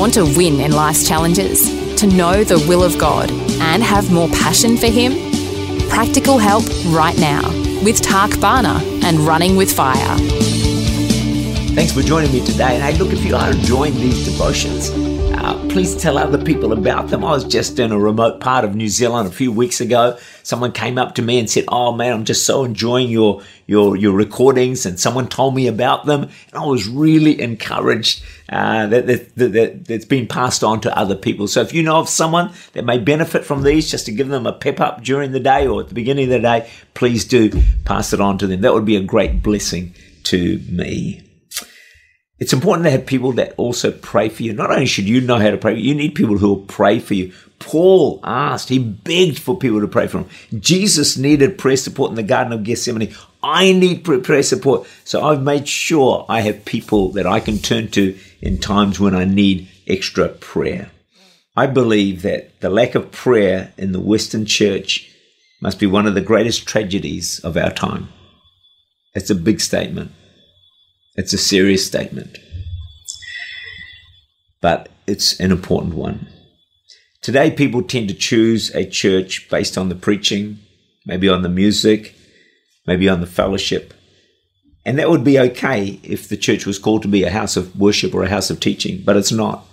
Want to win in life's challenges? To know the will of God and have more passion for Him? Practical help right now with Tak Bhana and Running with Fire. Thanks for joining me today. And hey, look, if you are enjoying these devotions, uh, please tell other people about them. I was just in a remote part of New Zealand a few weeks ago. Someone came up to me and said, "Oh man, I'm just so enjoying your your your recordings." And someone told me about them, and I was really encouraged uh, that, that, that that's been passed on to other people. So if you know of someone that may benefit from these, just to give them a pep up during the day or at the beginning of the day, please do pass it on to them. That would be a great blessing to me. It's important to have people that also pray for you. Not only should you know how to pray, you need people who will pray for you. Paul asked, he begged for people to pray for him. Jesus needed prayer support in the Garden of Gethsemane. I need prayer support. So I've made sure I have people that I can turn to in times when I need extra prayer. I believe that the lack of prayer in the Western church must be one of the greatest tragedies of our time. It's a big statement. It's a serious statement. But it's an important one. Today, people tend to choose a church based on the preaching, maybe on the music, maybe on the fellowship. And that would be okay if the church was called to be a house of worship or a house of teaching, but it's not.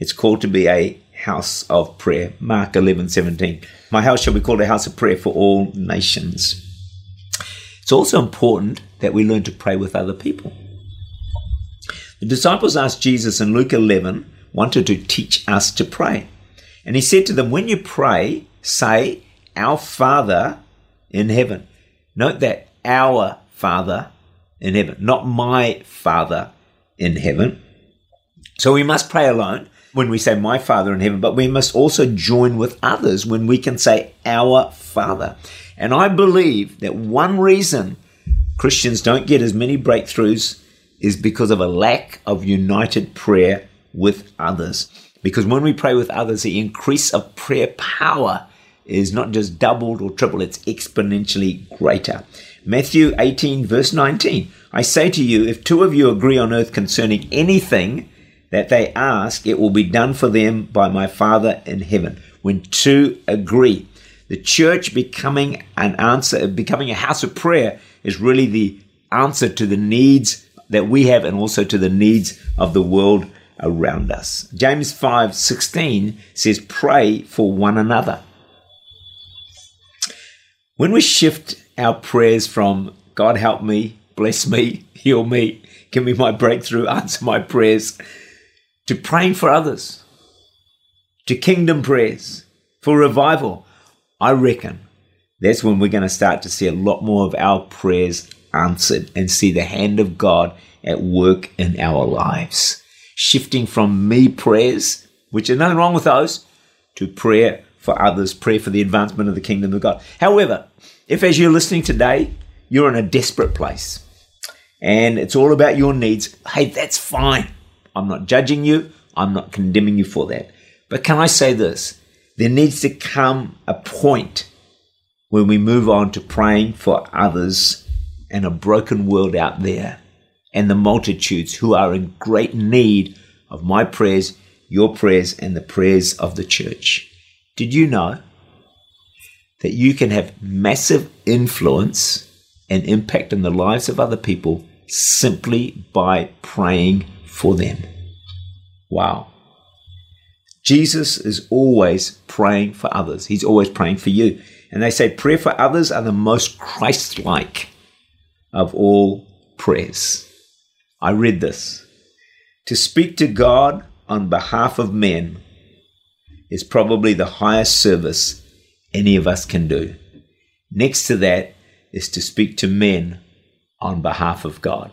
It's called to be a house of prayer. Mark 11, 17. My house shall be called a house of prayer for all nations. It's also important that we learn to pray with other people. The disciples asked Jesus in Luke 11, wanted to teach us to pray. And he said to them, When you pray, say, Our Father in heaven. Note that, our Father in heaven, not my Father in heaven. So we must pray alone when we say my Father in heaven, but we must also join with others when we can say our Father. And I believe that one reason Christians don't get as many breakthroughs is because of a lack of united prayer with others. Because when we pray with others, the increase of prayer power is not just doubled or tripled, it's exponentially greater. Matthew 18, verse 19. I say to you, if two of you agree on earth concerning anything that they ask, it will be done for them by my Father in heaven. When two agree, the church becoming an answer, becoming a house of prayer is really the answer to the needs that we have and also to the needs of the world around us. James 5:16 says pray for one another. When we shift our prayers from God help me, bless me, heal me, give me my breakthrough, answer my prayers to praying for others, to kingdom prayers, for revival, I reckon that's when we're going to start to see a lot more of our prayers answered and see the hand of God at work in our lives. Shifting from me prayers, which is nothing wrong with those, to prayer for others, prayer for the advancement of the kingdom of God. However, if as you're listening today, you're in a desperate place and it's all about your needs, hey, that's fine. I'm not judging you. I'm not condemning you for that. But can I say this? There needs to come a point when we move on to praying for others and a broken world out there and the multitudes who are in great need of my prayers, your prayers, and the prayers of the church. Did you know that you can have massive influence and impact in the lives of other people simply by praying for them? Wow. Jesus is always praying for others. He's always praying for you. And they say prayer for others are the most Christ like of all prayers. I read this. To speak to God on behalf of men is probably the highest service any of us can do. Next to that is to speak to men on behalf of God.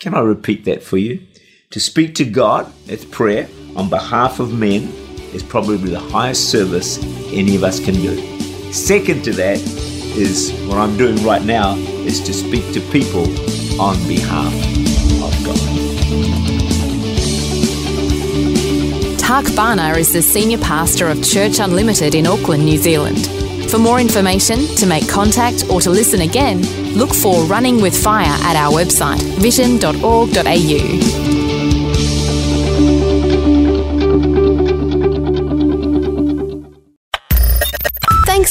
Can I repeat that for you? To speak to God, that's prayer, on behalf of men is probably the highest service any of us can do. Second to that is what I'm doing right now is to speak to people on behalf of God. Tak Bhana is the senior pastor of Church Unlimited in Auckland, New Zealand. For more information, to make contact, or to listen again, look for Running with Fire at our website, vision.org.au.